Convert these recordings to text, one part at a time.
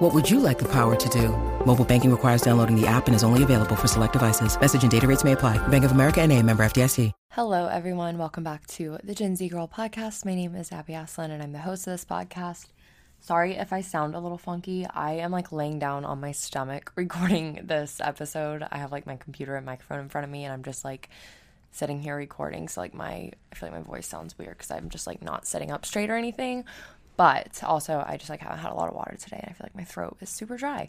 What would you like the power to do? Mobile banking requires downloading the app and is only available for select devices. Message and data rates may apply. Bank of America and a member FDIC. Hello, everyone. Welcome back to the Gen Z Girl podcast. My name is Abby Aslin, and I'm the host of this podcast. Sorry if I sound a little funky. I am like laying down on my stomach recording this episode. I have like my computer and microphone in front of me, and I'm just like sitting here recording. So, like, my I feel like my voice sounds weird because I'm just like not sitting up straight or anything. But also, I just like haven't had a lot of water today, and I feel like my throat is super dry.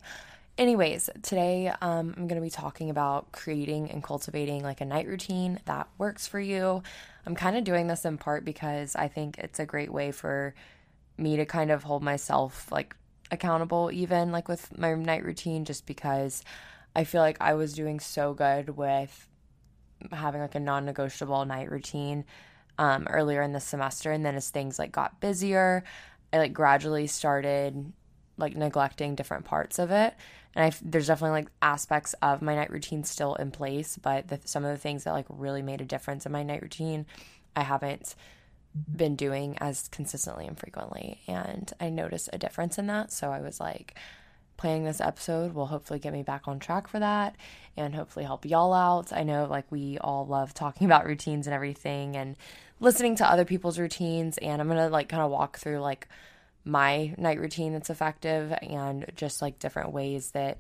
Anyways, today um, I'm going to be talking about creating and cultivating like a night routine that works for you. I'm kind of doing this in part because I think it's a great way for me to kind of hold myself like accountable, even like with my night routine, just because I feel like I was doing so good with having like a non negotiable night routine um, earlier in the semester. And then as things like got busier, I like gradually started like neglecting different parts of it. And I, there's definitely like aspects of my night routine still in place, but the, some of the things that like really made a difference in my night routine, I haven't been doing as consistently and frequently. And I noticed a difference in that. So I was like, planning this episode will hopefully get me back on track for that and hopefully help y'all out. I know like we all love talking about routines and everything and listening to other people's routines. And I'm going to like kind of walk through like my night routine that's effective and just like different ways that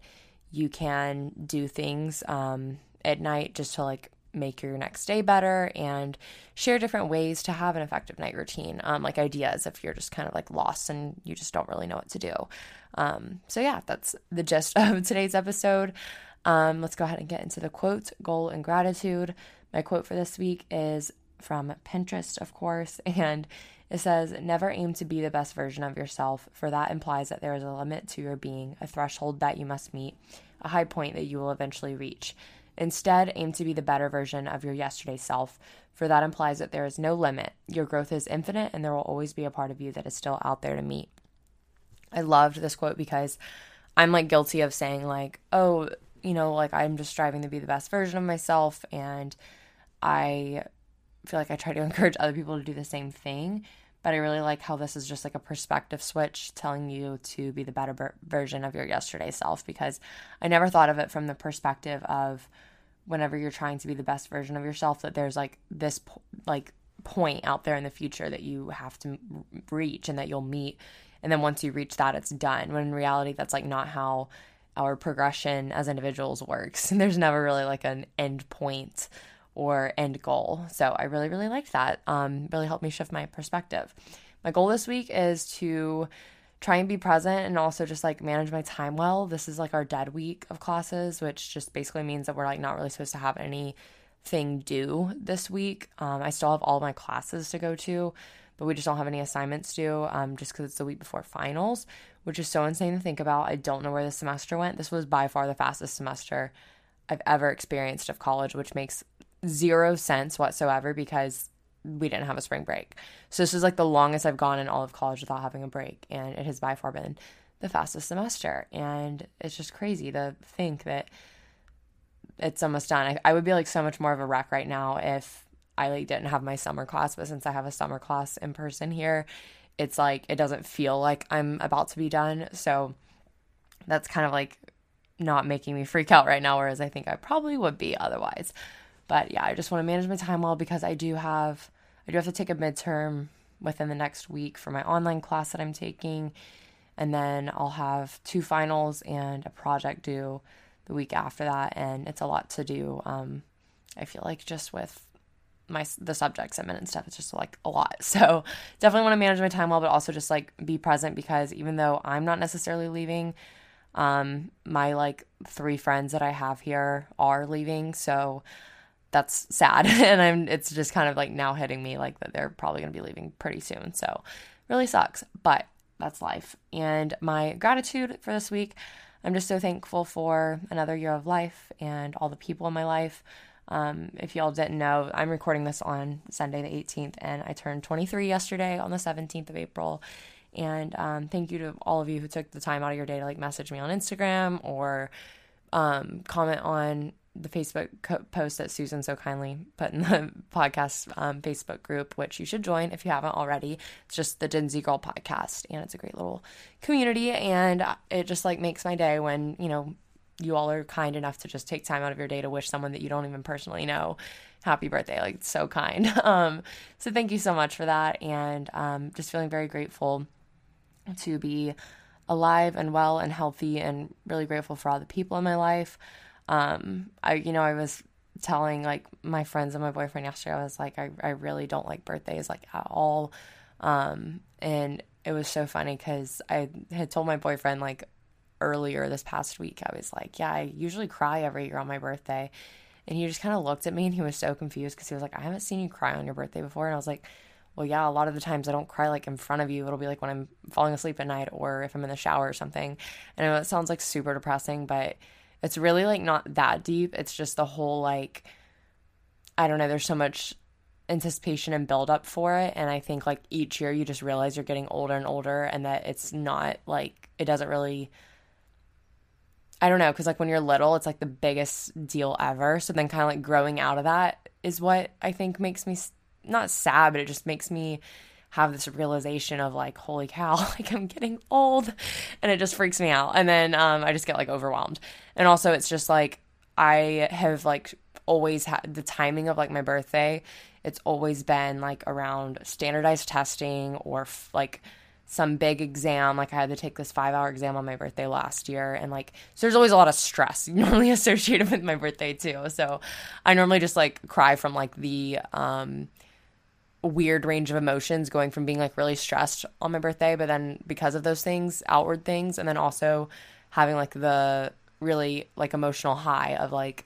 you can do things um, at night just to like make your next day better and share different ways to have an effective night routine um, like ideas if you're just kind of like lost and you just don't really know what to do. Um, so yeah that's the gist of today's episode. Um, let's go ahead and get into the quote goal and gratitude. My quote for this week is from pinterest of course and it says never aim to be the best version of yourself for that implies that there is a limit to your being a threshold that you must meet a high point that you will eventually reach Instead, aim to be the better version of your yesterday self, for that implies that there is no limit. Your growth is infinite, and there will always be a part of you that is still out there to meet. I loved this quote because I'm like guilty of saying, like, oh, you know, like I'm just striving to be the best version of myself, and I feel like I try to encourage other people to do the same thing but I really like how this is just like a perspective switch telling you to be the better ber- version of your yesterday self because I never thought of it from the perspective of whenever you're trying to be the best version of yourself that there's like this po- like point out there in the future that you have to reach and that you'll meet. And then once you reach that it's done. When in reality that's like not how our progression as individuals works. And there's never really like an end point or end goal. So I really, really liked that. Um, really helped me shift my perspective. My goal this week is to try and be present and also just like manage my time well. This is like our dead week of classes, which just basically means that we're like not really supposed to have anything due this week. Um, I still have all my classes to go to, but we just don't have any assignments due um, just because it's the week before finals, which is so insane to think about. I don't know where the semester went. This was by far the fastest semester I've ever experienced of college, which makes zero sense whatsoever because we didn't have a spring break. So this is like the longest I've gone in all of college without having a break, and it has by far been the fastest semester. And it's just crazy to think that it's almost done. I, I would be like so much more of a wreck right now if I like didn't have my summer class, but since I have a summer class in person here, it's like it doesn't feel like I'm about to be done. So that's kind of like not making me freak out right now, whereas I think I probably would be otherwise. But yeah, I just want to manage my time well because I do have I do have to take a midterm within the next week for my online class that I'm taking. And then I'll have two finals and a project due the week after that. And it's a lot to do. Um, I feel like just with my the subjects I'm in and stuff, it's just like a lot. So definitely want to manage my time well, but also just like be present because even though I'm not necessarily leaving, um, my like three friends that I have here are leaving. So that's sad. And i'm it's just kind of like now hitting me like that they're probably going to be leaving pretty soon. So really sucks but that's life. And my gratitude for this week i'm just so thankful for another year of life and all the people in my life. Um, if y'all didn't know, I'm recording this on Sunday the 18th, and I turned 23 yesterday on the 17th of April. And um, thank you to all of you who took the time out of your day to like message me on Instagram or um, comment on the Facebook co- post that Susan so kindly put in the podcast um, Facebook group, which you should join if you haven't already. It's just the Gen Z Girl podcast, and it's a great little community, and it just like makes my day when you know you all are kind enough to just take time out of your day to wish someone that you don't even personally know happy birthday. Like it's so kind. Um, so thank you so much for that, and um, just feeling very grateful to be alive and well and healthy, and really grateful for all the people in my life. Um, I, you know, I was telling like my friends and my boyfriend yesterday, I was like, I, I really don't like birthdays like at all. Um, and it was so funny because I had told my boyfriend like earlier this past week, I was like, yeah, I usually cry every year on my birthday. And he just kind of looked at me and he was so confused because he was like, I haven't seen you cry on your birthday before. And I was like, well, yeah, a lot of the times I don't cry like in front of you. It'll be like when I'm falling asleep at night or if I'm in the shower or something. And I know it sounds like super depressing, but it's really like not that deep. It's just the whole like I don't know, there's so much anticipation and build up for it and I think like each year you just realize you're getting older and older and that it's not like it doesn't really I don't know, because like when you're little, it's like the biggest deal ever. So then, kind of like growing out of that is what I think makes me not sad, but it just makes me have this realization of like, holy cow, like I'm getting old and it just freaks me out. And then um, I just get like overwhelmed. And also, it's just like I have like always had the timing of like my birthday, it's always been like around standardized testing or f- like some big exam. Like I had to take this five hour exam on my birthday last year. And like, so there's always a lot of stress normally associated with my birthday too. So I normally just like cry from like the, um, weird range of emotions going from being like really stressed on my birthday, but then because of those things, outward things, and then also having like the really like emotional high of like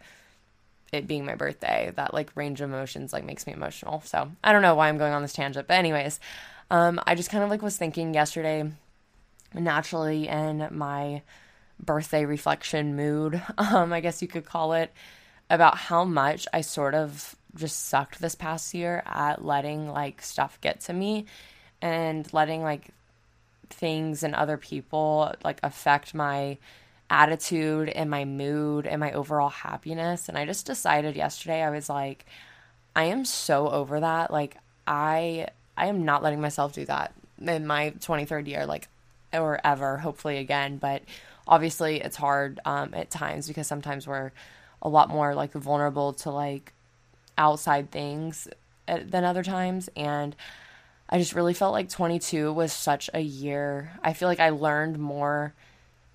it being my birthday, that like range of emotions like makes me emotional. So I don't know why I'm going on this tangent, but anyways, um, I just kind of like was thinking yesterday naturally in my birthday reflection mood, um, I guess you could call it, about how much I sort of just sucked this past year at letting like stuff get to me and letting like things and other people like affect my attitude and my mood and my overall happiness. And I just decided yesterday I was like I am so over that. Like I I am not letting myself do that in my 23rd year like or ever hopefully again. But obviously it's hard um at times because sometimes we're a lot more like vulnerable to like outside things than other times and I just really felt like 22 was such a year. I feel like I learned more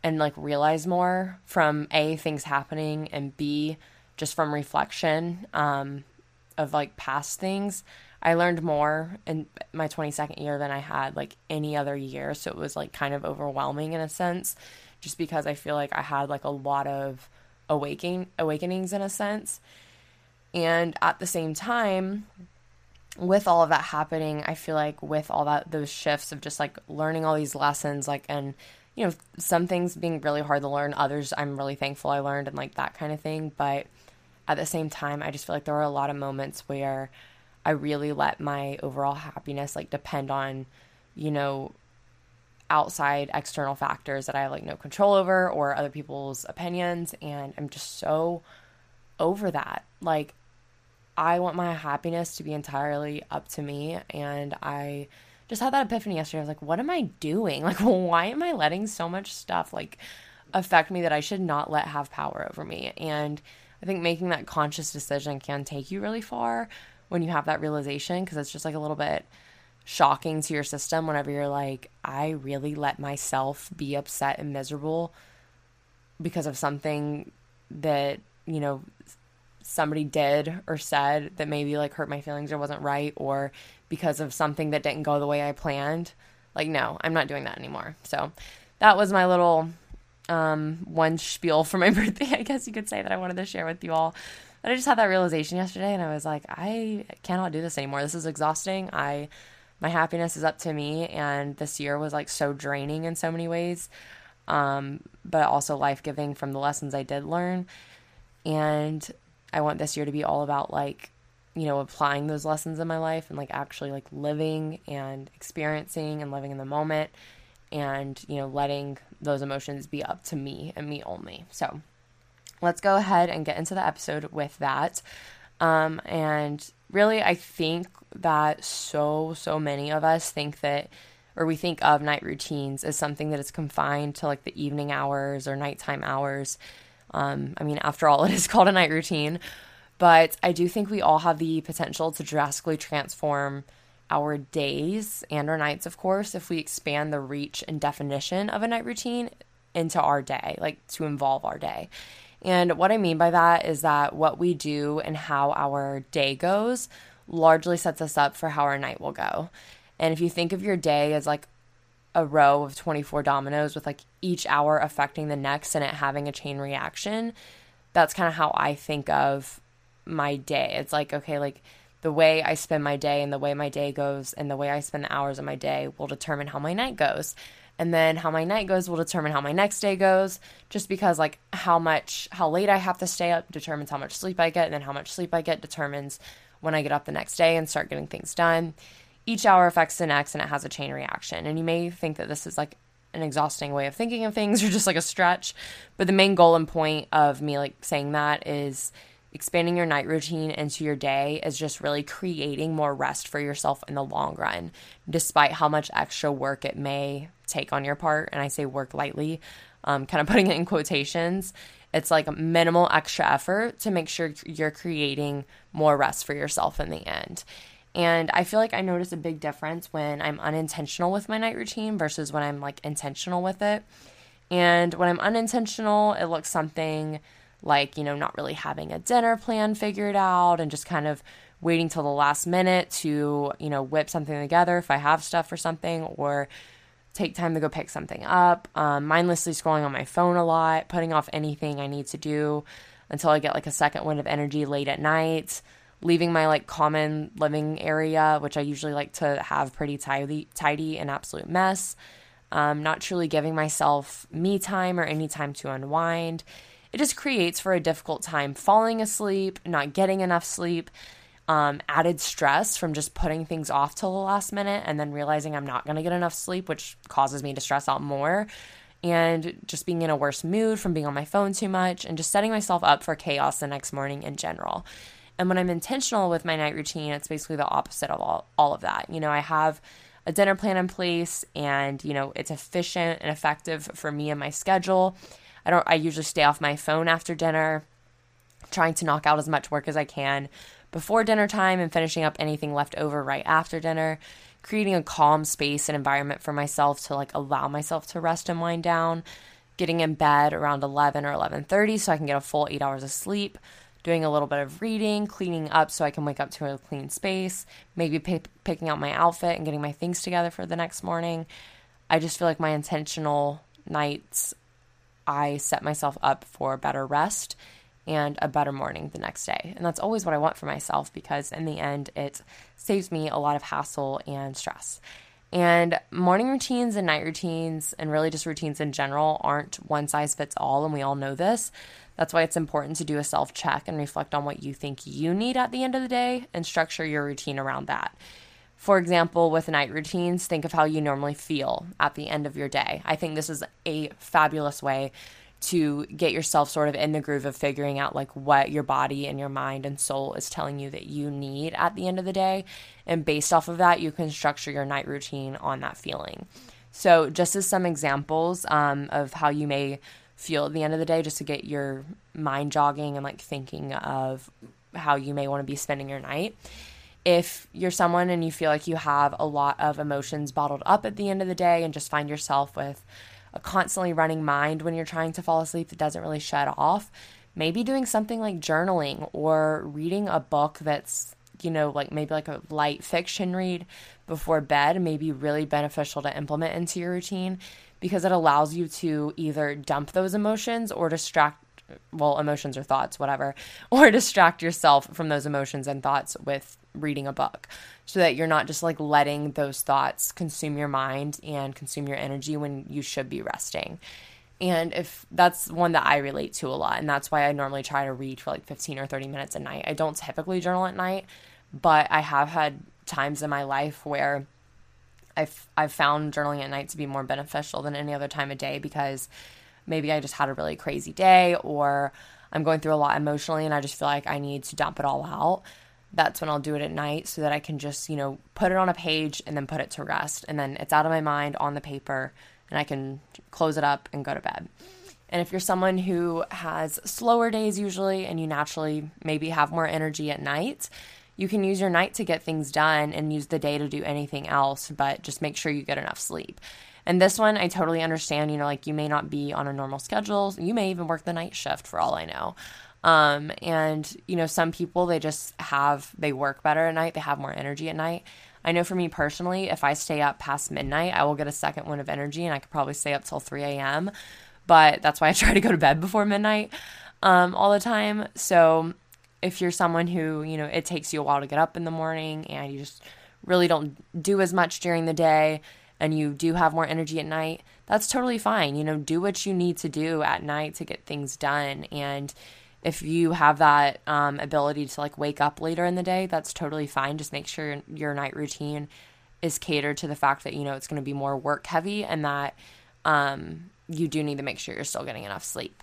and like realized more from A things happening and B just from reflection um, of like past things. I learned more in my 22nd year than I had like any other year, so it was like kind of overwhelming in a sense just because I feel like I had like a lot of awakening awakenings in a sense. And at the same time, with all of that happening, I feel like with all that those shifts of just like learning all these lessons, like and you know, some things being really hard to learn, others I'm really thankful I learned and like that kind of thing. But at the same time, I just feel like there were a lot of moments where I really let my overall happiness like depend on, you know, outside external factors that I have like no control over or other people's opinions. And I'm just so over that. Like, I want my happiness to be entirely up to me. And I just had that epiphany yesterday. I was like, what am I doing? Like, why am I letting so much stuff like affect me that I should not let have power over me? And I think making that conscious decision can take you really far when you have that realization because it's just like a little bit shocking to your system whenever you're like, I really let myself be upset and miserable because of something that, you know, somebody did or said that maybe like hurt my feelings or wasn't right or because of something that didn't go the way I planned. Like, no, I'm not doing that anymore. So that was my little um, one spiel for my birthday, I guess you could say that I wanted to share with you all. But I just had that realization yesterday and I was like, I cannot do this anymore. This is exhausting. I my happiness is up to me and this year was like so draining in so many ways. Um, but also life giving from the lessons I did learn. And I want this year to be all about like, you know, applying those lessons in my life and like actually like living and experiencing and living in the moment and, you know, letting those emotions be up to me and me only. So let's go ahead and get into the episode with that. Um, and really, I think that so, so many of us think that, or we think of night routines as something that is confined to like the evening hours or nighttime hours. Um, I mean, after all, it is called a night routine. But I do think we all have the potential to drastically transform our days and our nights, of course, if we expand the reach and definition of a night routine into our day, like to involve our day. And what I mean by that is that what we do and how our day goes largely sets us up for how our night will go. And if you think of your day as like a row of 24 dominoes with like each hour affecting the next and it having a chain reaction, that's kind of how I think of my day. It's like, okay, like the way I spend my day and the way my day goes and the way I spend the hours of my day will determine how my night goes. And then how my night goes will determine how my next day goes, just because like how much, how late I have to stay up determines how much sleep I get, and then how much sleep I get determines when I get up the next day and start getting things done. Each hour affects the next and it has a chain reaction. And you may think that this is like an exhausting way of thinking of things or just like a stretch, but the main goal and point of me like saying that is expanding your night routine into your day is just really creating more rest for yourself in the long run, despite how much extra work it may take on your part. And I say work lightly, um, kind of putting it in quotations. It's like minimal extra effort to make sure you're creating more rest for yourself in the end. And I feel like I notice a big difference when I'm unintentional with my night routine versus when I'm like intentional with it. And when I'm unintentional, it looks something like, you know, not really having a dinner plan figured out and just kind of waiting till the last minute to, you know, whip something together if I have stuff or something, or take time to go pick something up, um, mindlessly scrolling on my phone a lot, putting off anything I need to do until I get like a second wind of energy late at night, leaving my like common living area, which I usually like to have pretty tidy, tidy and absolute mess, um, not truly giving myself me time or any time to unwind it just creates for a difficult time falling asleep, not getting enough sleep, um, added stress from just putting things off till the last minute and then realizing I'm not going to get enough sleep, which causes me to stress out more. And just being in a worse mood from being on my phone too much and just setting myself up for chaos the next morning in general. And when I'm intentional with my night routine, it's basically the opposite of all, all of that. You know, I have a dinner plan in place and, you know, it's efficient and effective for me and my schedule. I don't I usually stay off my phone after dinner, trying to knock out as much work as I can before dinner time and finishing up anything left over right after dinner, creating a calm space and environment for myself to like allow myself to rest and wind down, getting in bed around 11 or 11:30 so I can get a full 8 hours of sleep, doing a little bit of reading, cleaning up so I can wake up to a clean space, maybe picking out my outfit and getting my things together for the next morning. I just feel like my intentional nights I set myself up for better rest and a better morning the next day. And that's always what I want for myself because in the end, it saves me a lot of hassle and stress. And morning routines and night routines, and really just routines in general, aren't one size fits all. And we all know this. That's why it's important to do a self check and reflect on what you think you need at the end of the day and structure your routine around that. For example, with night routines, think of how you normally feel at the end of your day. I think this is a fabulous way to get yourself sort of in the groove of figuring out like what your body and your mind and soul is telling you that you need at the end of the day. And based off of that, you can structure your night routine on that feeling. So, just as some examples um, of how you may feel at the end of the day, just to get your mind jogging and like thinking of how you may want to be spending your night. If you're someone and you feel like you have a lot of emotions bottled up at the end of the day and just find yourself with a constantly running mind when you're trying to fall asleep that doesn't really shut off, maybe doing something like journaling or reading a book that's, you know, like maybe like a light fiction read before bed may be really beneficial to implement into your routine because it allows you to either dump those emotions or distract well, emotions or thoughts, whatever, or distract yourself from those emotions and thoughts with reading a book so that you're not just like letting those thoughts consume your mind and consume your energy when you should be resting. And if that's one that I relate to a lot, and that's why I normally try to read for like 15 or 30 minutes a night. I don't typically journal at night, but I have had times in my life where I've, I've found journaling at night to be more beneficial than any other time of day because maybe I just had a really crazy day or I'm going through a lot emotionally and I just feel like I need to dump it all out. That's when I'll do it at night so that I can just, you know, put it on a page and then put it to rest. And then it's out of my mind on the paper and I can close it up and go to bed. And if you're someone who has slower days usually and you naturally maybe have more energy at night, you can use your night to get things done and use the day to do anything else, but just make sure you get enough sleep. And this one, I totally understand, you know, like you may not be on a normal schedule. You may even work the night shift for all I know. Um, and, you know, some people, they just have, they work better at night, they have more energy at night. I know for me personally, if I stay up past midnight, I will get a second wind of energy and I could probably stay up till 3 a.m. But that's why I try to go to bed before midnight um, all the time. So if you're someone who, you know, it takes you a while to get up in the morning and you just really don't do as much during the day and you do have more energy at night, that's totally fine. You know, do what you need to do at night to get things done. And if you have that um, ability to like wake up later in the day, that's totally fine. Just make sure your night routine is catered to the fact that you know it's going to be more work heavy and that um, you do need to make sure you're still getting enough sleep.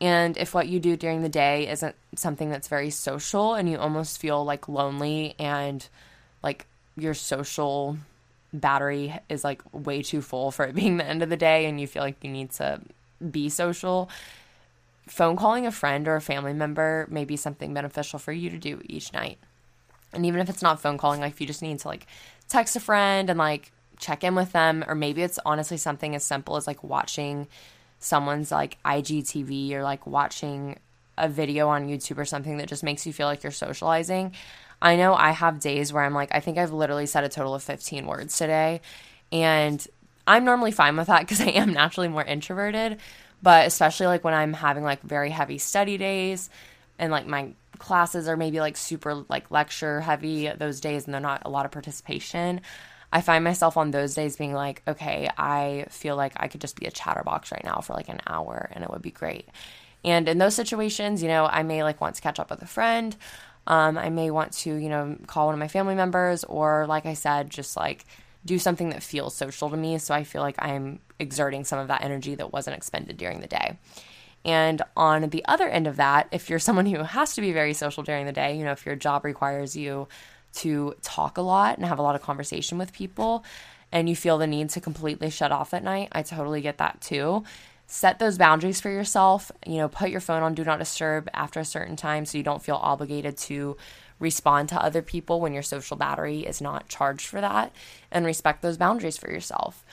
And if what you do during the day isn't something that's very social and you almost feel like lonely and like your social battery is like way too full for it being the end of the day and you feel like you need to be social, phone calling a friend or a family member may be something beneficial for you to do each night. And even if it's not phone calling, like if you just need to like text a friend and like check in with them, or maybe it's honestly something as simple as like watching someone's like IGTV or like watching a video on YouTube or something that just makes you feel like you're socializing. I know I have days where I'm like, I think I've literally said a total of 15 words today. And I'm normally fine with that because I am naturally more introverted but especially like when i'm having like very heavy study days and like my classes are maybe like super like lecture heavy those days and they're not a lot of participation i find myself on those days being like okay i feel like i could just be a chatterbox right now for like an hour and it would be great. And in those situations you know i may like want to catch up with a friend. Um, i may want to you know call one of my family members or like i said just like do something that feels social to me. So I feel like I'm exerting some of that energy that wasn't expended during the day. And on the other end of that, if you're someone who has to be very social during the day, you know, if your job requires you to talk a lot and have a lot of conversation with people and you feel the need to completely shut off at night, I totally get that too. Set those boundaries for yourself. You know, put your phone on do not disturb after a certain time so you don't feel obligated to respond to other people when your social battery is not charged for that and respect those boundaries for yourself.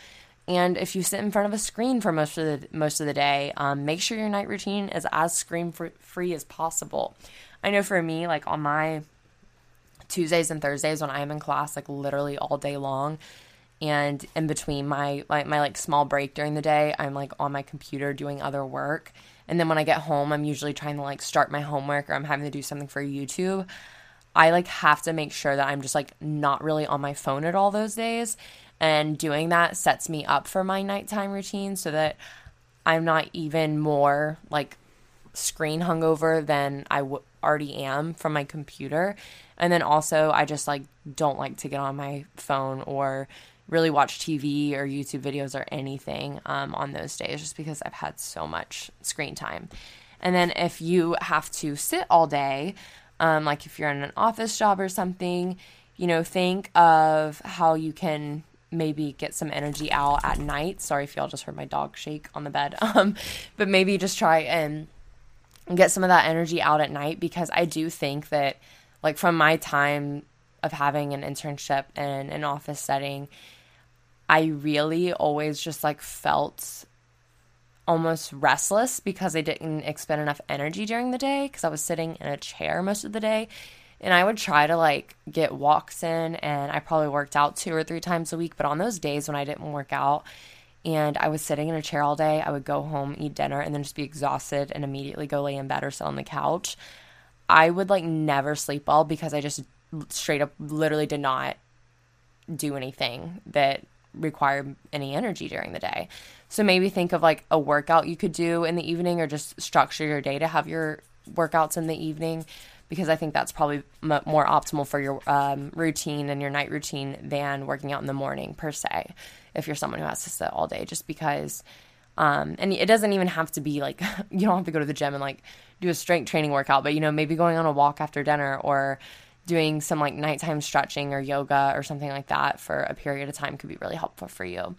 And if you sit in front of a screen for most of the most of the day, um, make sure your night routine is as screen free as possible. I know for me, like on my Tuesdays and Thursdays when I am in class, like literally all day long, and in between my like my like small break during the day, I'm like on my computer doing other work. And then when I get home, I'm usually trying to like start my homework or I'm having to do something for YouTube. I like have to make sure that I'm just like not really on my phone at all those days. And doing that sets me up for my nighttime routine so that I'm not even more like screen hungover than I w- already am from my computer. And then also, I just like don't like to get on my phone or really watch TV or YouTube videos or anything um, on those days just because I've had so much screen time. And then if you have to sit all day, um, like if you're in an office job or something, you know, think of how you can maybe get some energy out at night. Sorry if y'all just heard my dog shake on the bed. Um, but maybe just try and get some of that energy out at night because I do think that, like, from my time of having an internship in an office setting, I really always just like felt almost restless because I didn't expend enough energy during the day because I was sitting in a chair most of the day. And I would try to like get walks in, and I probably worked out two or three times a week. But on those days when I didn't work out and I was sitting in a chair all day, I would go home, eat dinner, and then just be exhausted and immediately go lay in bed or sit on the couch. I would like never sleep well because I just straight up literally did not do anything that required any energy during the day. So maybe think of like a workout you could do in the evening or just structure your day to have your workouts in the evening because I think that's probably m- more optimal for your um, routine and your night routine than working out in the morning per se. If you're someone who has to sit all day, just because, um, and it doesn't even have to be like you don't have to go to the gym and like do a strength training workout, but you know maybe going on a walk after dinner or doing some like nighttime stretching or yoga or something like that for a period of time could be really helpful for you.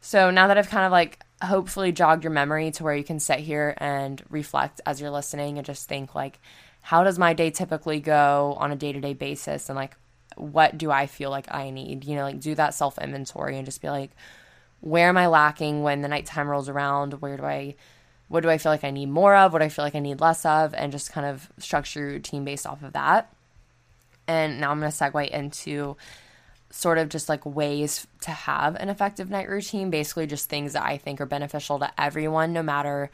So now that I've kind of like hopefully jogged your memory to where you can sit here and reflect as you're listening and just think like how does my day typically go on a day-to-day basis and like what do I feel like I need? You know, like do that self inventory and just be like where am I lacking when the nighttime rolls around? Where do I what do I feel like I need more of? What do I feel like I need less of? And just kind of structure your routine based off of that. And now I'm going to segue into sort of just like ways to have an effective night routine, basically just things that I think are beneficial to everyone, no matter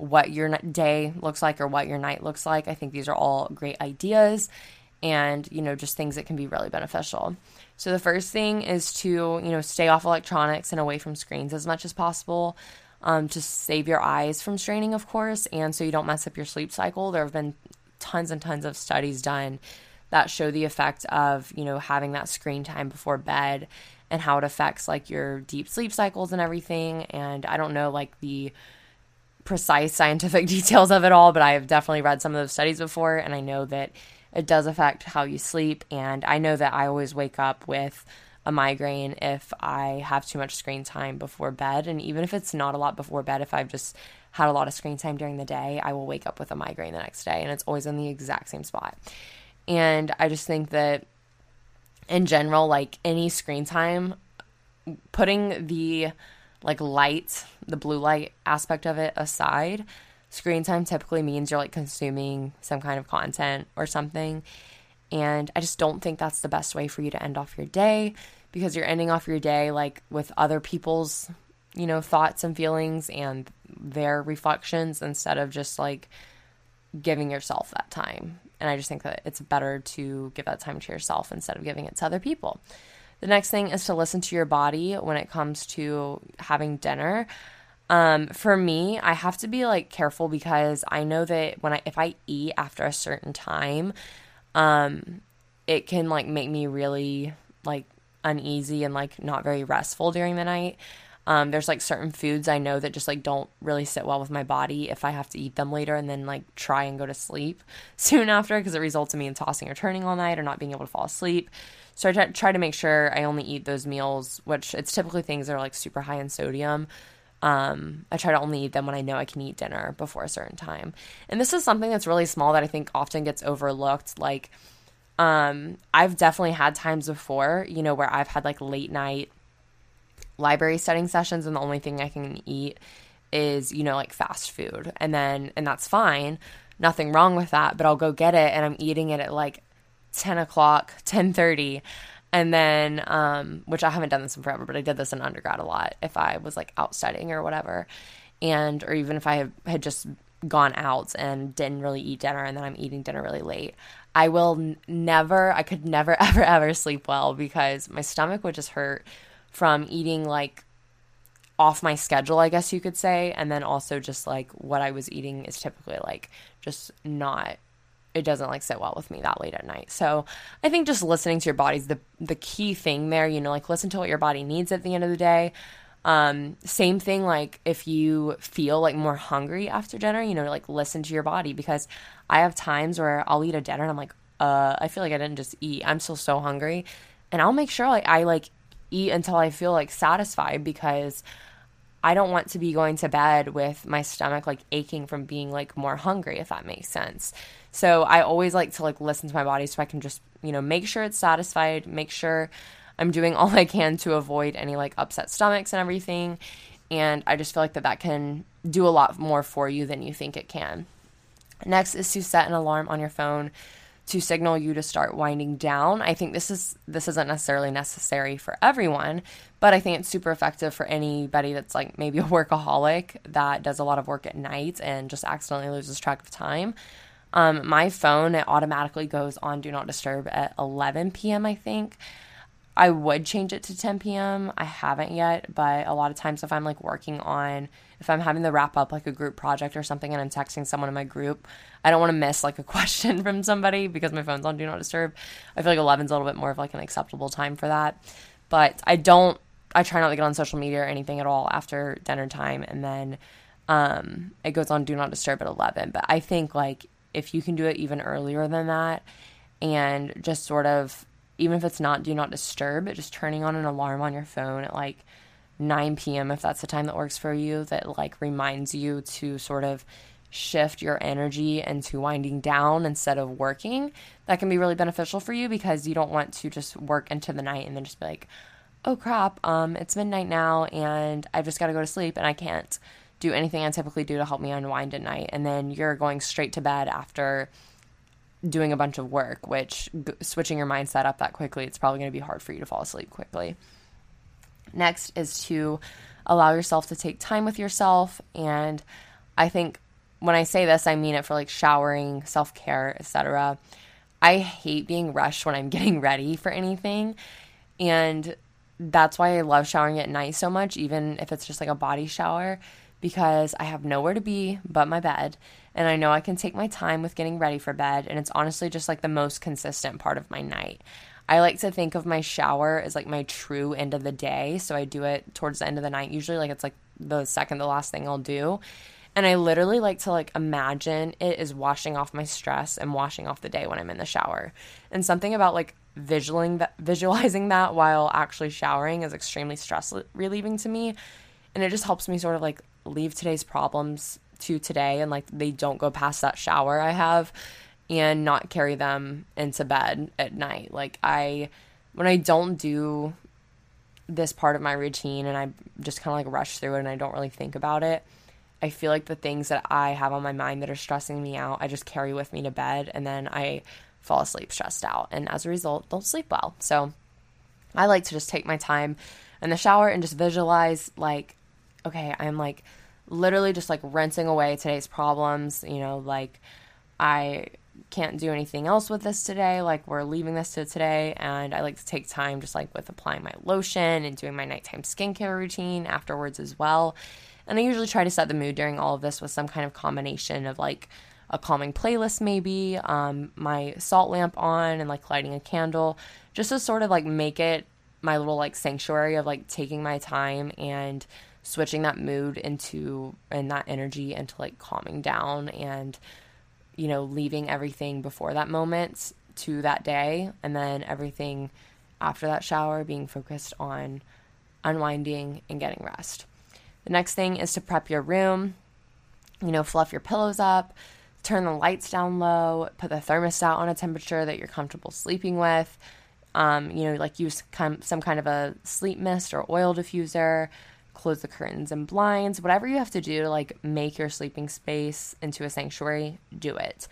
what your day looks like or what your night looks like. I think these are all great ideas and, you know, just things that can be really beneficial. So the first thing is to, you know, stay off electronics and away from screens as much as possible. Um, to save your eyes from straining, of course, and so you don't mess up your sleep cycle. There have been tons and tons of studies done that show the effect of, you know, having that screen time before bed and how it affects like your deep sleep cycles and everything. And I don't know like the precise scientific details of it all, but I have definitely read some of those studies before and I know that it does affect how you sleep. And I know that I always wake up with a migraine if I have too much screen time before bed. And even if it's not a lot before bed, if I've just had a lot of screen time during the day, I will wake up with a migraine the next day. And it's always in the exact same spot. And I just think that in general, like any screen time, putting the like light, the blue light aspect of it aside, screen time typically means you're like consuming some kind of content or something. And I just don't think that's the best way for you to end off your day because you're ending off your day like with other people's, you know, thoughts and feelings and their reflections instead of just like giving yourself that time. And I just think that it's better to give that time to yourself instead of giving it to other people. The next thing is to listen to your body when it comes to having dinner. Um, for me, I have to be like careful because I know that when I if I eat after a certain time, um, it can like make me really like uneasy and like not very restful during the night. Um, there's like certain foods I know that just like don't really sit well with my body if I have to eat them later and then like try and go to sleep soon after because it results in me in tossing or turning all night or not being able to fall asleep. So I try, to make sure I only eat those meals, which it's typically things that are like super high in sodium. Um, I try to only eat them when I know I can eat dinner before a certain time. And this is something that's really small that I think often gets overlooked. Like, um, I've definitely had times before, you know, where I've had like late night library studying sessions and the only thing I can eat is, you know, like fast food. And then, and that's fine. Nothing wrong with that, but I'll go get it and I'm eating it at like 10 o'clock, 1030. And then, um, which I haven't done this in forever, but I did this in undergrad a lot if I was like out studying or whatever. And, or even if I have, had just gone out and didn't really eat dinner and then I'm eating dinner really late. I will n- never, I could never, ever, ever sleep well because my stomach would just hurt from eating like off my schedule, I guess you could say. And then also just like what I was eating is typically like just not it doesn't like sit well with me that late at night. So I think just listening to your body's the the key thing there, you know, like listen to what your body needs at the end of the day. Um, same thing like if you feel like more hungry after dinner, you know, like listen to your body because I have times where I'll eat a dinner and I'm like, uh, I feel like I didn't just eat. I'm still so hungry. And I'll make sure like I like eat until I feel like satisfied because I don't want to be going to bed with my stomach like aching from being like more hungry, if that makes sense. So I always like to like listen to my body so I can just, you know, make sure it's satisfied, make sure I'm doing all I can to avoid any like upset stomachs and everything. And I just feel like that that can do a lot more for you than you think it can. Next is to set an alarm on your phone to signal you to start winding down. I think this is this isn't necessarily necessary for everyone, but I think it's super effective for anybody that's like maybe a workaholic that does a lot of work at night and just accidentally loses track of time. Um, my phone it automatically goes on do not disturb at 11 p.m. I think. I would change it to 10 p.m. I haven't yet, but a lot of times if I'm like working on, if I'm having to wrap up like a group project or something and I'm texting someone in my group, I don't want to miss like a question from somebody because my phone's on Do Not Disturb. I feel like 11's a little bit more of like an acceptable time for that. But I don't, I try not to get on social media or anything at all after dinner time. And then um, it goes on Do Not Disturb at 11. But I think like if you can do it even earlier than that and just sort of even if it's not do not disturb, just turning on an alarm on your phone at like 9 p.m. if that's the time that works for you that like reminds you to sort of shift your energy into winding down instead of working. That can be really beneficial for you because you don't want to just work into the night and then just be like, "Oh crap, um it's midnight now and I've just got to go to sleep and I can't do anything I typically do to help me unwind at night." And then you're going straight to bed after doing a bunch of work, which g- switching your mindset up that quickly, it's probably going to be hard for you to fall asleep quickly. Next is to allow yourself to take time with yourself. And I think when I say this, I mean it for like showering, self care, etc. I hate being rushed when I'm getting ready for anything. And that's why I love showering at night so much, even if it's just like a body shower, because I have nowhere to be but my bed and I know I can take my time with getting ready for bed, and it's honestly just like the most consistent part of my night. I like to think of my shower as like my true end of the day, so I do it towards the end of the night. Usually, like it's like the second the last thing I'll do. And I literally like to like imagine it is washing off my stress and washing off the day when I'm in the shower. And something about like visualizing that visualizing that while actually showering is extremely stress relieving to me. And it just helps me sort of like leave today's problems to today and like they don't go past that shower I have and not carry them into bed at night. Like I when I don't do this part of my routine and I just kind of like rush through it and I don't really think about it, I feel like the things that I have on my mind that are stressing me out, I just carry with me to bed and then I fall asleep stressed out and as a result don't sleep well. So I like to just take my time in the shower and just visualize like okay, I'm like literally just like rinsing away today's problems. You know, like I can't do anything else with this today. Like we're leaving this to today. And I like to take time just like with applying my lotion and doing my nighttime skincare routine afterwards as well. And I usually try to set the mood during all of this with some kind of combination of like a calming playlist, maybe, um, my salt lamp on, and like lighting a candle, just to sort of like make it my little like sanctuary of like taking my time and switching that mood into and that energy into like calming down and you know leaving everything before that moment to that day and then everything after that shower being focused on unwinding and getting rest. The next thing is to prep your room. You know, fluff your pillows up, turn the lights down low, put the thermostat on a temperature that you're comfortable sleeping with. Um, you know, like use some kind of a sleep mist or oil diffuser close the curtains and blinds, whatever you have to do to like make your sleeping space into a sanctuary, do it.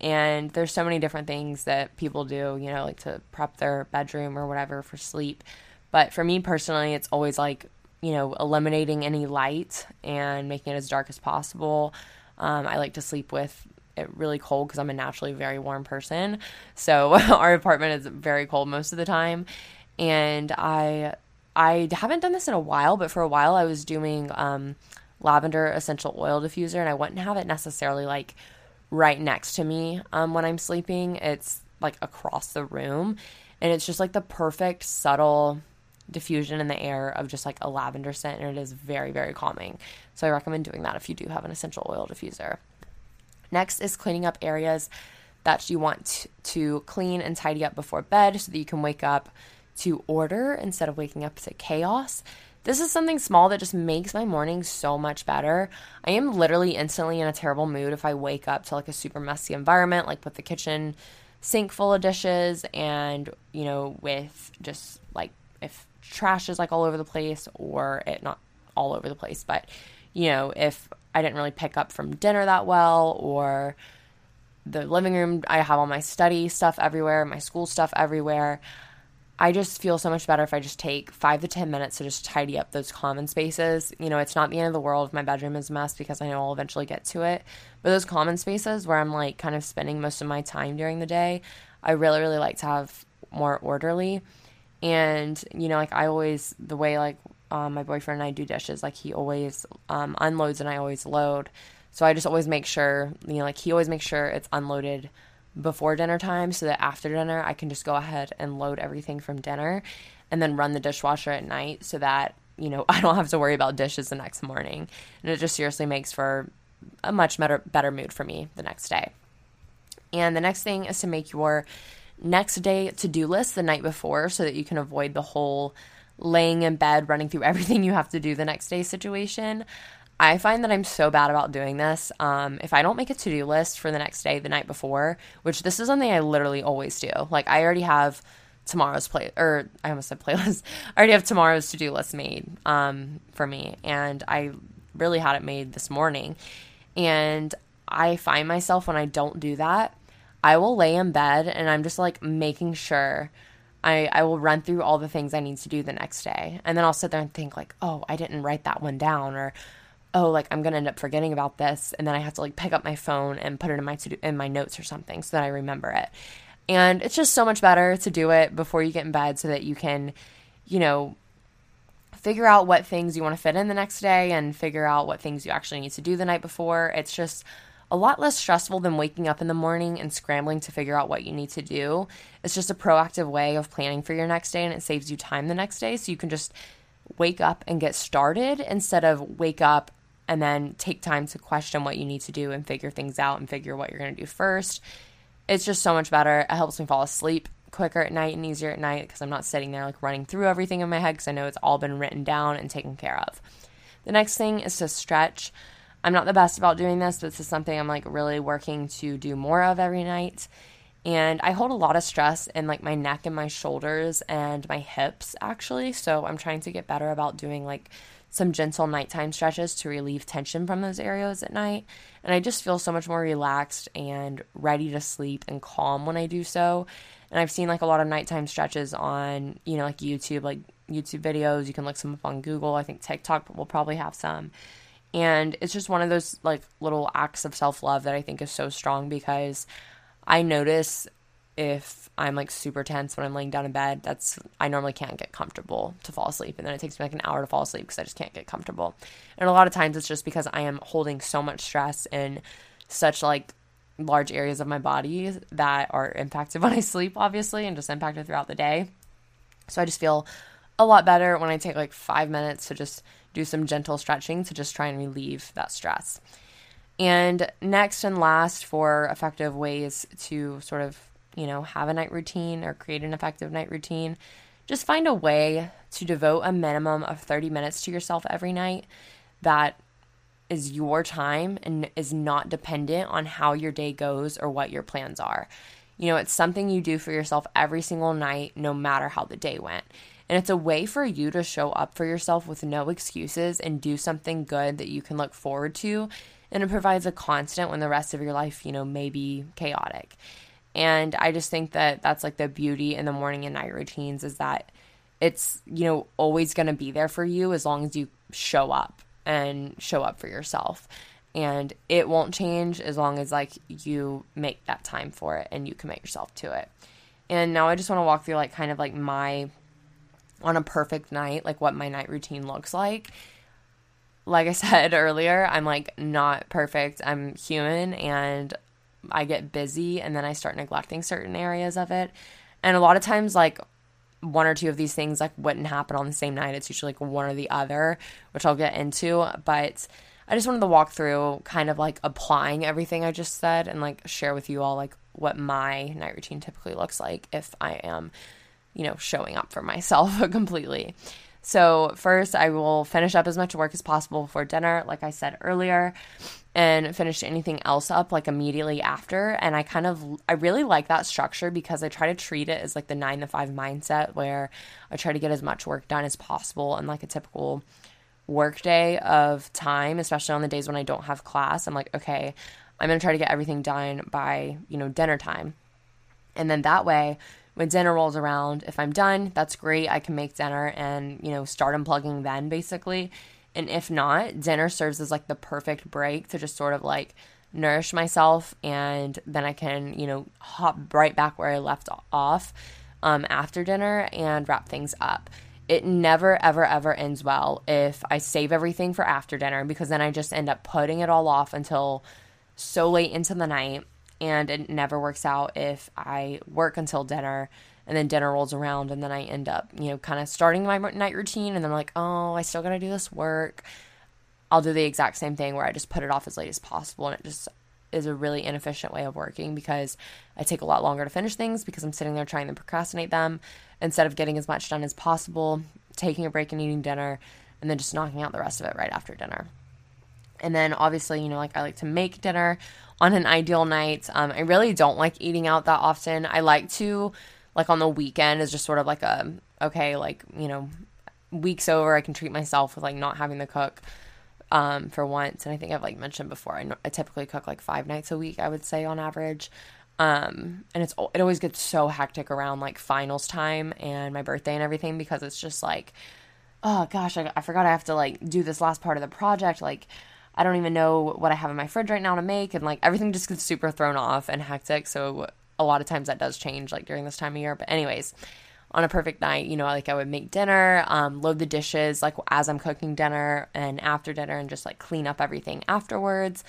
And there's so many different things that people do, you know, like to prep their bedroom or whatever for sleep. But for me personally, it's always like, you know, eliminating any light and making it as dark as possible. Um, I like to sleep with it really cold because I'm a naturally very warm person. So our apartment is very cold most of the time. And I I haven't done this in a while, but for a while I was doing um, lavender essential oil diffuser, and I wouldn't have it necessarily like right next to me um, when I'm sleeping. It's like across the room, and it's just like the perfect subtle diffusion in the air of just like a lavender scent, and it is very very calming. So I recommend doing that if you do have an essential oil diffuser. Next is cleaning up areas that you want to clean and tidy up before bed so that you can wake up to order instead of waking up to chaos. This is something small that just makes my morning so much better. I am literally instantly in a terrible mood if I wake up to like a super messy environment, like with the kitchen sink full of dishes and, you know, with just like if trash is like all over the place or it not all over the place, but, you know, if I didn't really pick up from dinner that well or the living room, I have all my study stuff everywhere, my school stuff everywhere. I just feel so much better if I just take five to 10 minutes to just tidy up those common spaces. You know, it's not the end of the world if my bedroom is a mess because I know I'll eventually get to it. But those common spaces where I'm like kind of spending most of my time during the day, I really, really like to have more orderly. And, you know, like I always, the way like um, my boyfriend and I do dishes, like he always um, unloads and I always load. So I just always make sure, you know, like he always makes sure it's unloaded before dinner time so that after dinner I can just go ahead and load everything from dinner and then run the dishwasher at night so that, you know, I don't have to worry about dishes the next morning. And it just seriously makes for a much better better mood for me the next day. And the next thing is to make your next day to-do list the night before so that you can avoid the whole laying in bed running through everything you have to do the next day situation. I find that I'm so bad about doing this. Um, if I don't make a to do list for the next day the night before, which this is something I literally always do, like I already have tomorrow's play, or I almost said playlist. I already have tomorrow's to do list made um, for me, and I really had it made this morning. And I find myself when I don't do that, I will lay in bed and I'm just like making sure. I, I will run through all the things I need to do the next day. And then I'll sit there and think, like, oh, I didn't write that one down, or oh, like I'm gonna end up forgetting about this, and then I have to like pick up my phone and put it in my to in my notes or something so that I remember it. And it's just so much better to do it before you get in bed so that you can, you know, figure out what things you want to fit in the next day and figure out what things you actually need to do the night before. It's just a lot less stressful than waking up in the morning and scrambling to figure out what you need to do. It's just a proactive way of planning for your next day and it saves you time the next day so you can just wake up and get started instead of wake up and then take time to question what you need to do and figure things out and figure what you're going to do first. It's just so much better. It helps me fall asleep quicker at night and easier at night because I'm not sitting there like running through everything in my head because I know it's all been written down and taken care of. The next thing is to stretch. I'm not the best about doing this, but this is something I'm like really working to do more of every night. And I hold a lot of stress in like my neck and my shoulders and my hips actually. So I'm trying to get better about doing like some gentle nighttime stretches to relieve tension from those areas at night. And I just feel so much more relaxed and ready to sleep and calm when I do so. And I've seen like a lot of nighttime stretches on, you know, like YouTube, like YouTube videos. You can look some up on Google. I think TikTok will probably have some. And it's just one of those like little acts of self love that I think is so strong because I notice if I'm like super tense when I'm laying down in bed, that's I normally can't get comfortable to fall asleep, and then it takes me like an hour to fall asleep because I just can't get comfortable. And a lot of times it's just because I am holding so much stress in such like large areas of my body that are impacted when I sleep, obviously, and just impacted throughout the day. So I just feel a lot better when I take like five minutes to just do some gentle stretching to just try and relieve that stress. And next and last, for effective ways to sort of you know, have a night routine or create an effective night routine, just find a way to devote a minimum of 30 minutes to yourself every night that is your time and is not dependent on how your day goes or what your plans are. You know, it's something you do for yourself every single night, no matter how the day went. And it's a way for you to show up for yourself with no excuses and do something good that you can look forward to. And it provides a constant when the rest of your life, you know, may be chaotic. And I just think that that's like the beauty in the morning and night routines is that it's, you know, always going to be there for you as long as you show up and show up for yourself. And it won't change as long as like you make that time for it and you commit yourself to it. And now I just want to walk through like kind of like my on a perfect night, like what my night routine looks like. Like I said earlier, I'm like not perfect. I'm human and I get busy and then I start neglecting certain areas of it. And a lot of times, like, one or two of these things like wouldn't happen on the same night. It's usually like one or the other, which I'll get into. But I just wanted to walk through kind of like applying everything I just said and like share with you all like what my night routine typically looks like if I am, you know, showing up for myself completely. So, first, I will finish up as much work as possible before dinner, like I said earlier and finish anything else up like immediately after. And I kind of, I really like that structure because I try to treat it as like the nine to five mindset where I try to get as much work done as possible in like a typical work day of time, especially on the days when I don't have class. I'm like, okay, I'm going to try to get everything done by, you know, dinner time. And then that way, when dinner rolls around, if I'm done, that's great. I can make dinner and, you know, start unplugging then basically. And if not, dinner serves as like the perfect break to just sort of like nourish myself and then I can, you know, hop right back where I left off um, after dinner and wrap things up. It never, ever, ever ends well if I save everything for after dinner because then I just end up putting it all off until so late into the night. And it never works out if I work until dinner and then dinner rolls around and then I end up, you know, kind of starting my night routine and then I'm like, oh, I still got to do this work. I'll do the exact same thing where I just put it off as late as possible and it just is a really inefficient way of working because I take a lot longer to finish things because I'm sitting there trying to procrastinate them instead of getting as much done as possible, taking a break and eating dinner, and then just knocking out the rest of it right after dinner. And then obviously, you know, like I like to make dinner on an ideal night. Um, I really don't like eating out that often. I like to, like on the weekend, is just sort of like a, okay, like, you know, weeks over, I can treat myself with like not having to cook um, for once. And I think I've like mentioned before, I, I typically cook like five nights a week, I would say on average. Um, and it's it always gets so hectic around like finals time and my birthday and everything because it's just like, oh gosh, I, I forgot I have to like do this last part of the project. Like, I don't even know what I have in my fridge right now to make, and like everything just gets super thrown off and hectic. So a lot of times that does change like during this time of year. But anyways, on a perfect night, you know, like I would make dinner, um, load the dishes like as I'm cooking dinner and after dinner, and just like clean up everything afterwards.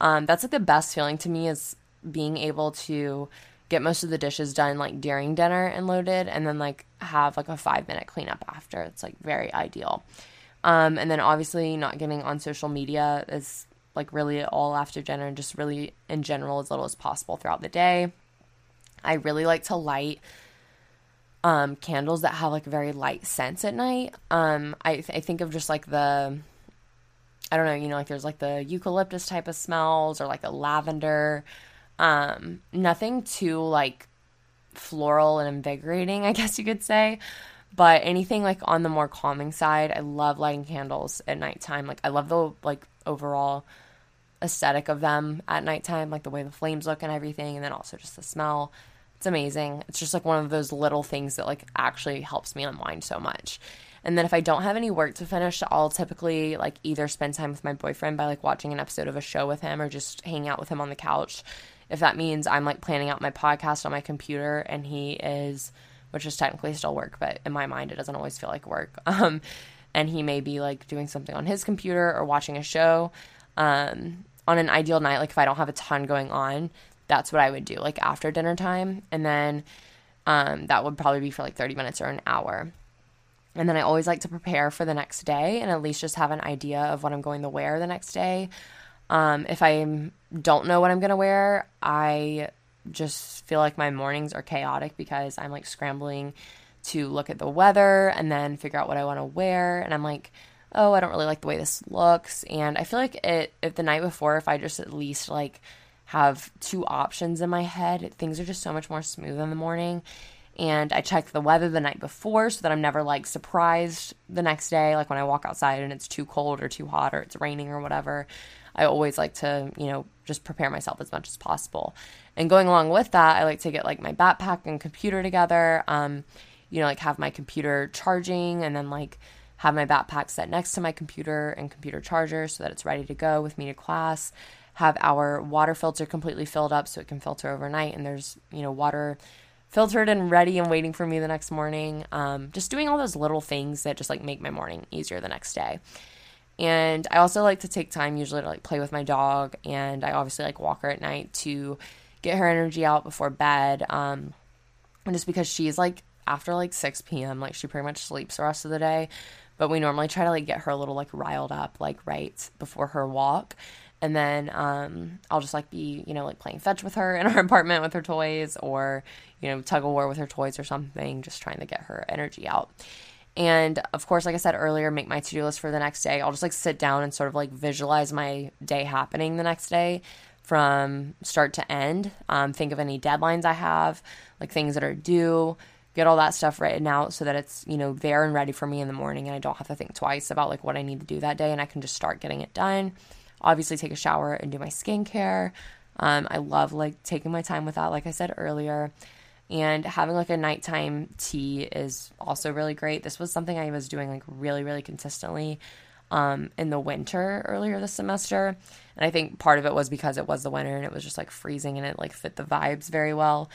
Um, that's like the best feeling to me is being able to get most of the dishes done like during dinner and loaded, and then like have like a five minute cleanup after. It's like very ideal. Um, and then obviously not getting on social media is like really all after dinner and just really in general as little as possible throughout the day. I really like to light um, candles that have like very light scents at night. Um, I, th- I think of just like the, I don't know, you know, like there's like the eucalyptus type of smells or like a lavender. Um, nothing too like floral and invigorating, I guess you could say. But anything like on the more calming side, I love lighting candles at nighttime. Like I love the like overall aesthetic of them at nighttime, like the way the flames look and everything, and then also just the smell. It's amazing. It's just like one of those little things that like actually helps me unwind so much. And then if I don't have any work to finish, I'll typically like either spend time with my boyfriend by like watching an episode of a show with him or just hang out with him on the couch. If that means I'm like planning out my podcast on my computer and he is which is technically still work, but in my mind it doesn't always feel like work. Um and he may be like doing something on his computer or watching a show. Um on an ideal night, like if I don't have a ton going on, that's what I would do, like after dinner time. And then um, that would probably be for like 30 minutes or an hour. And then I always like to prepare for the next day and at least just have an idea of what I'm going to wear the next day. Um, if I don't know what I'm going to wear, I just feel like my mornings are chaotic because I'm like scrambling to look at the weather and then figure out what I want to wear. And I'm like, oh, I don't really like the way this looks. And I feel like it, if the night before, if I just at least like have two options in my head. Things are just so much more smooth in the morning. And I check the weather the night before so that I'm never like surprised the next day, like when I walk outside and it's too cold or too hot or it's raining or whatever. I always like to, you know, just prepare myself as much as possible. And going along with that, I like to get like my backpack and computer together. Um, you know, like have my computer charging and then like have my backpack set next to my computer and computer charger so that it's ready to go with me to class have our water filter completely filled up so it can filter overnight and there's you know water filtered and ready and waiting for me the next morning. Um, just doing all those little things that just like make my morning easier the next day. And i also like to take time usually to like play with my dog and i obviously like walk her at night to get her energy out before bed um, and just because she's like after like 6 p.m like she pretty much sleeps the rest of the day. But we normally try to like get her a little like riled up like right before her walk and then um, I'll just like be, you know, like playing fetch with her in our apartment with her toys or, you know, tug of war with her toys or something, just trying to get her energy out. And of course, like I said earlier, make my to do list for the next day. I'll just like sit down and sort of like visualize my day happening the next day from start to end. Um, think of any deadlines I have, like things that are due, get all that stuff written out so that it's, you know, there and ready for me in the morning and I don't have to think twice about like what I need to do that day and I can just start getting it done obviously take a shower and do my skincare. Um, I love like taking my time with that, like I said earlier. And having like a nighttime tea is also really great. This was something I was doing like really, really consistently um, in the winter earlier this semester. And I think part of it was because it was the winter and it was just like freezing and it like fit the vibes very well.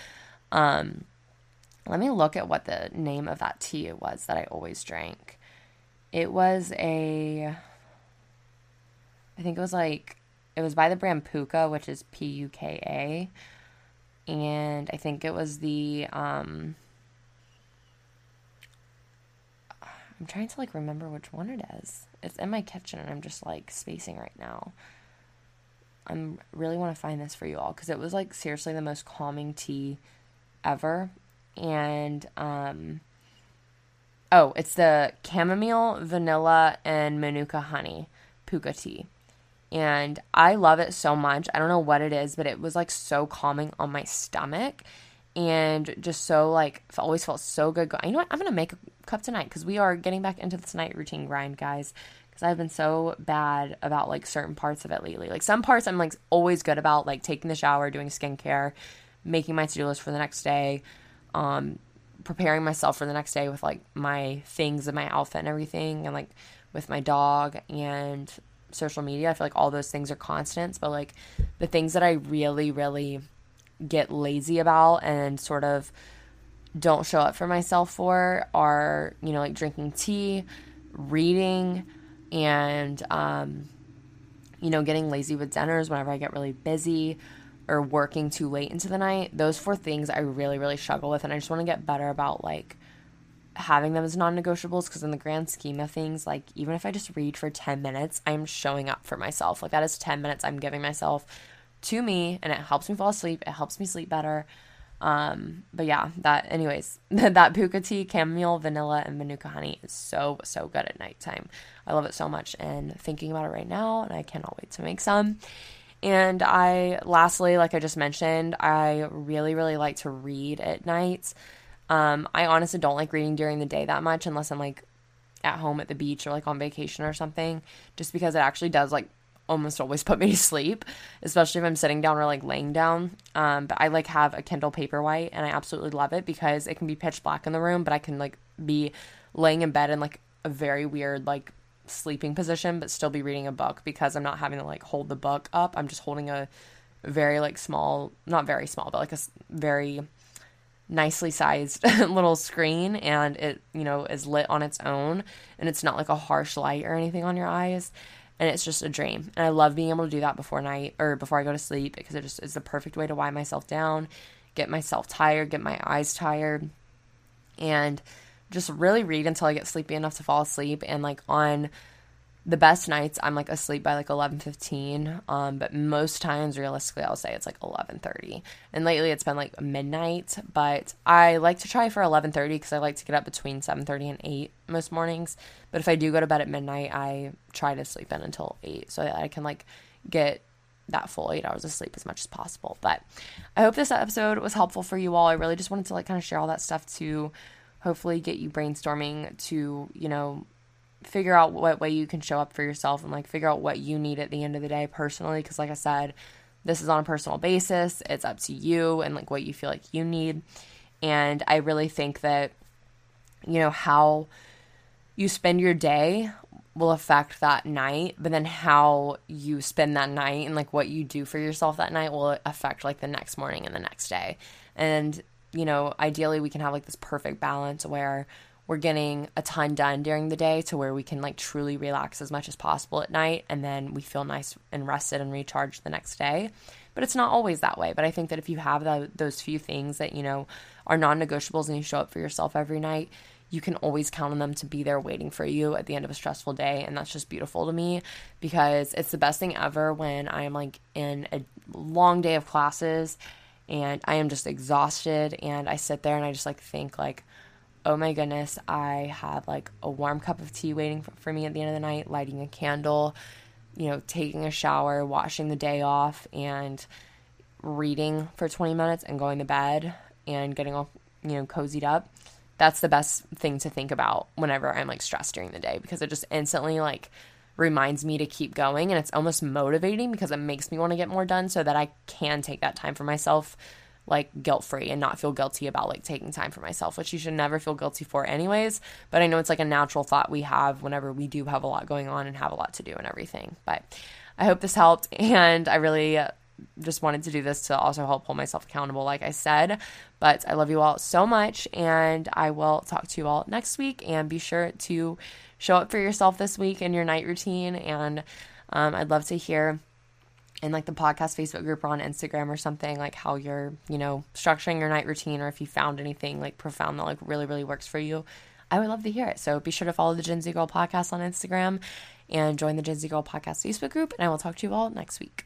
Um, let me look at what the name of that tea was that I always drank. It was a, I think it was like, it was by the brand Puka, which is P U K A. And I think it was the, um, I'm trying to like remember which one it is. It's in my kitchen and I'm just like spacing right now. I'm really want to find this for you all because it was like seriously the most calming tea ever. And um oh, it's the chamomile, vanilla, and manuka honey puka tea. And I love it so much. I don't know what it is, but it was like so calming on my stomach and just so like always felt so good. You know what? I'm gonna make a cup tonight because we are getting back into this night routine grind, guys. Because I've been so bad about like certain parts of it lately. Like some parts I'm like always good about, like taking the shower, doing skincare, making my to do list for the next day, um, preparing myself for the next day with like my things and my outfit and everything, and like with my dog and social media. I feel like all those things are constants, but like the things that I really, really get lazy about and sort of don't show up for myself for are, you know, like drinking tea, reading, and, um, you know, getting lazy with dinners whenever I get really busy or working too late into the night. Those four things I really, really struggle with. And I just want to get better about like having them as non negotiables because, in the grand scheme of things, like even if I just read for 10 minutes, I'm showing up for myself. Like that is 10 minutes I'm giving myself to me and it helps me fall asleep. It helps me sleep better. Um, but yeah, that anyways, that puka tea, chamomile, vanilla, and manuka honey is so so good at nighttime. I love it so much, and thinking about it right now, and I cannot wait to make some. And I, lastly, like I just mentioned, I really really like to read at night. Um, I honestly don't like reading during the day that much unless I'm like at home at the beach or like on vacation or something, just because it actually does like almost always put me to sleep, especially if I'm sitting down or like laying down. Um, but I like have a Kindle Paperwhite and I absolutely love it because it can be pitch black in the room, but I can like be laying in bed in like a very weird like sleeping position, but still be reading a book because I'm not having to like hold the book up. I'm just holding a very like small, not very small, but like a very nicely sized little screen and it you know is lit on its own and it's not like a harsh light or anything on your eyes and it's just a dream. And I love being able to do that before night or before I go to sleep because it just is the perfect way to wind myself down, get myself tired, get my eyes tired, and just really read until I get sleepy enough to fall asleep. And like on the best nights I'm like asleep by like 11:15 um but most times realistically I'll say it's like 11:30 and lately it's been like midnight but I like to try for 11:30 because I like to get up between 7:30 and 8 most mornings. But if I do go to bed at midnight I try to sleep in until 8 so that I can like get that full 8 hours of sleep as much as possible. But I hope this episode was helpful for you all. I really just wanted to like kind of share all that stuff to hopefully get you brainstorming to you know figure out what way you can show up for yourself and like figure out what you need at the end of the day personally because like i said this is on a personal basis. It's up to you and like what you feel like you need. And i really think that you know how you spend your day will affect that night but then how you spend that night and like what you do for yourself that night will affect like the next morning and the next day. And you know ideally we can have like this perfect balance where we're getting a ton done during the day to where we can like truly relax as much as possible at night and then we feel nice and rested and recharged the next day. But it's not always that way. But i think that if you have the, those few things that you know are non-negotiables and you show up for yourself every night you can always count on them to be there waiting for you at the end of a stressful day and that's just beautiful to me because it's the best thing ever when i am like in a long day of classes and i am just exhausted and i sit there and i just like think like oh my goodness, I have like a warm cup of tea waiting for, for, me at the end of the night, lighting a candle, you know, taking a shower, washing the day off, and reading for 20 minutes and going to bed and getting all, you know, cozied up. That's the best thing to think about whenever I'm like stressed during the day because it just instantly like reminds me to keep going and it's almost motivating because it makes me want to get more done so that I can take that time for myself like guilt free and not feel guilty about like taking time for myself, which you should never feel guilty for, anyways. But I know it's like a natural thought we have whenever we do have a lot going on and have a lot to do and everything. But I hope this helped. And I really just wanted to do this to also help hold myself accountable, like I said. But I love you all so much, and I will talk to you all next week. And be sure to show up for yourself this week in your night routine. And um, I'd love to hear in like the podcast Facebook group or on Instagram or something, like how you're, you know, structuring your night routine or if you found anything like profound that like really, really works for you. I would love to hear it. So be sure to follow the Gen Z Girl podcast on Instagram and join the Gen Z Girl podcast Facebook group. And I will talk to you all next week.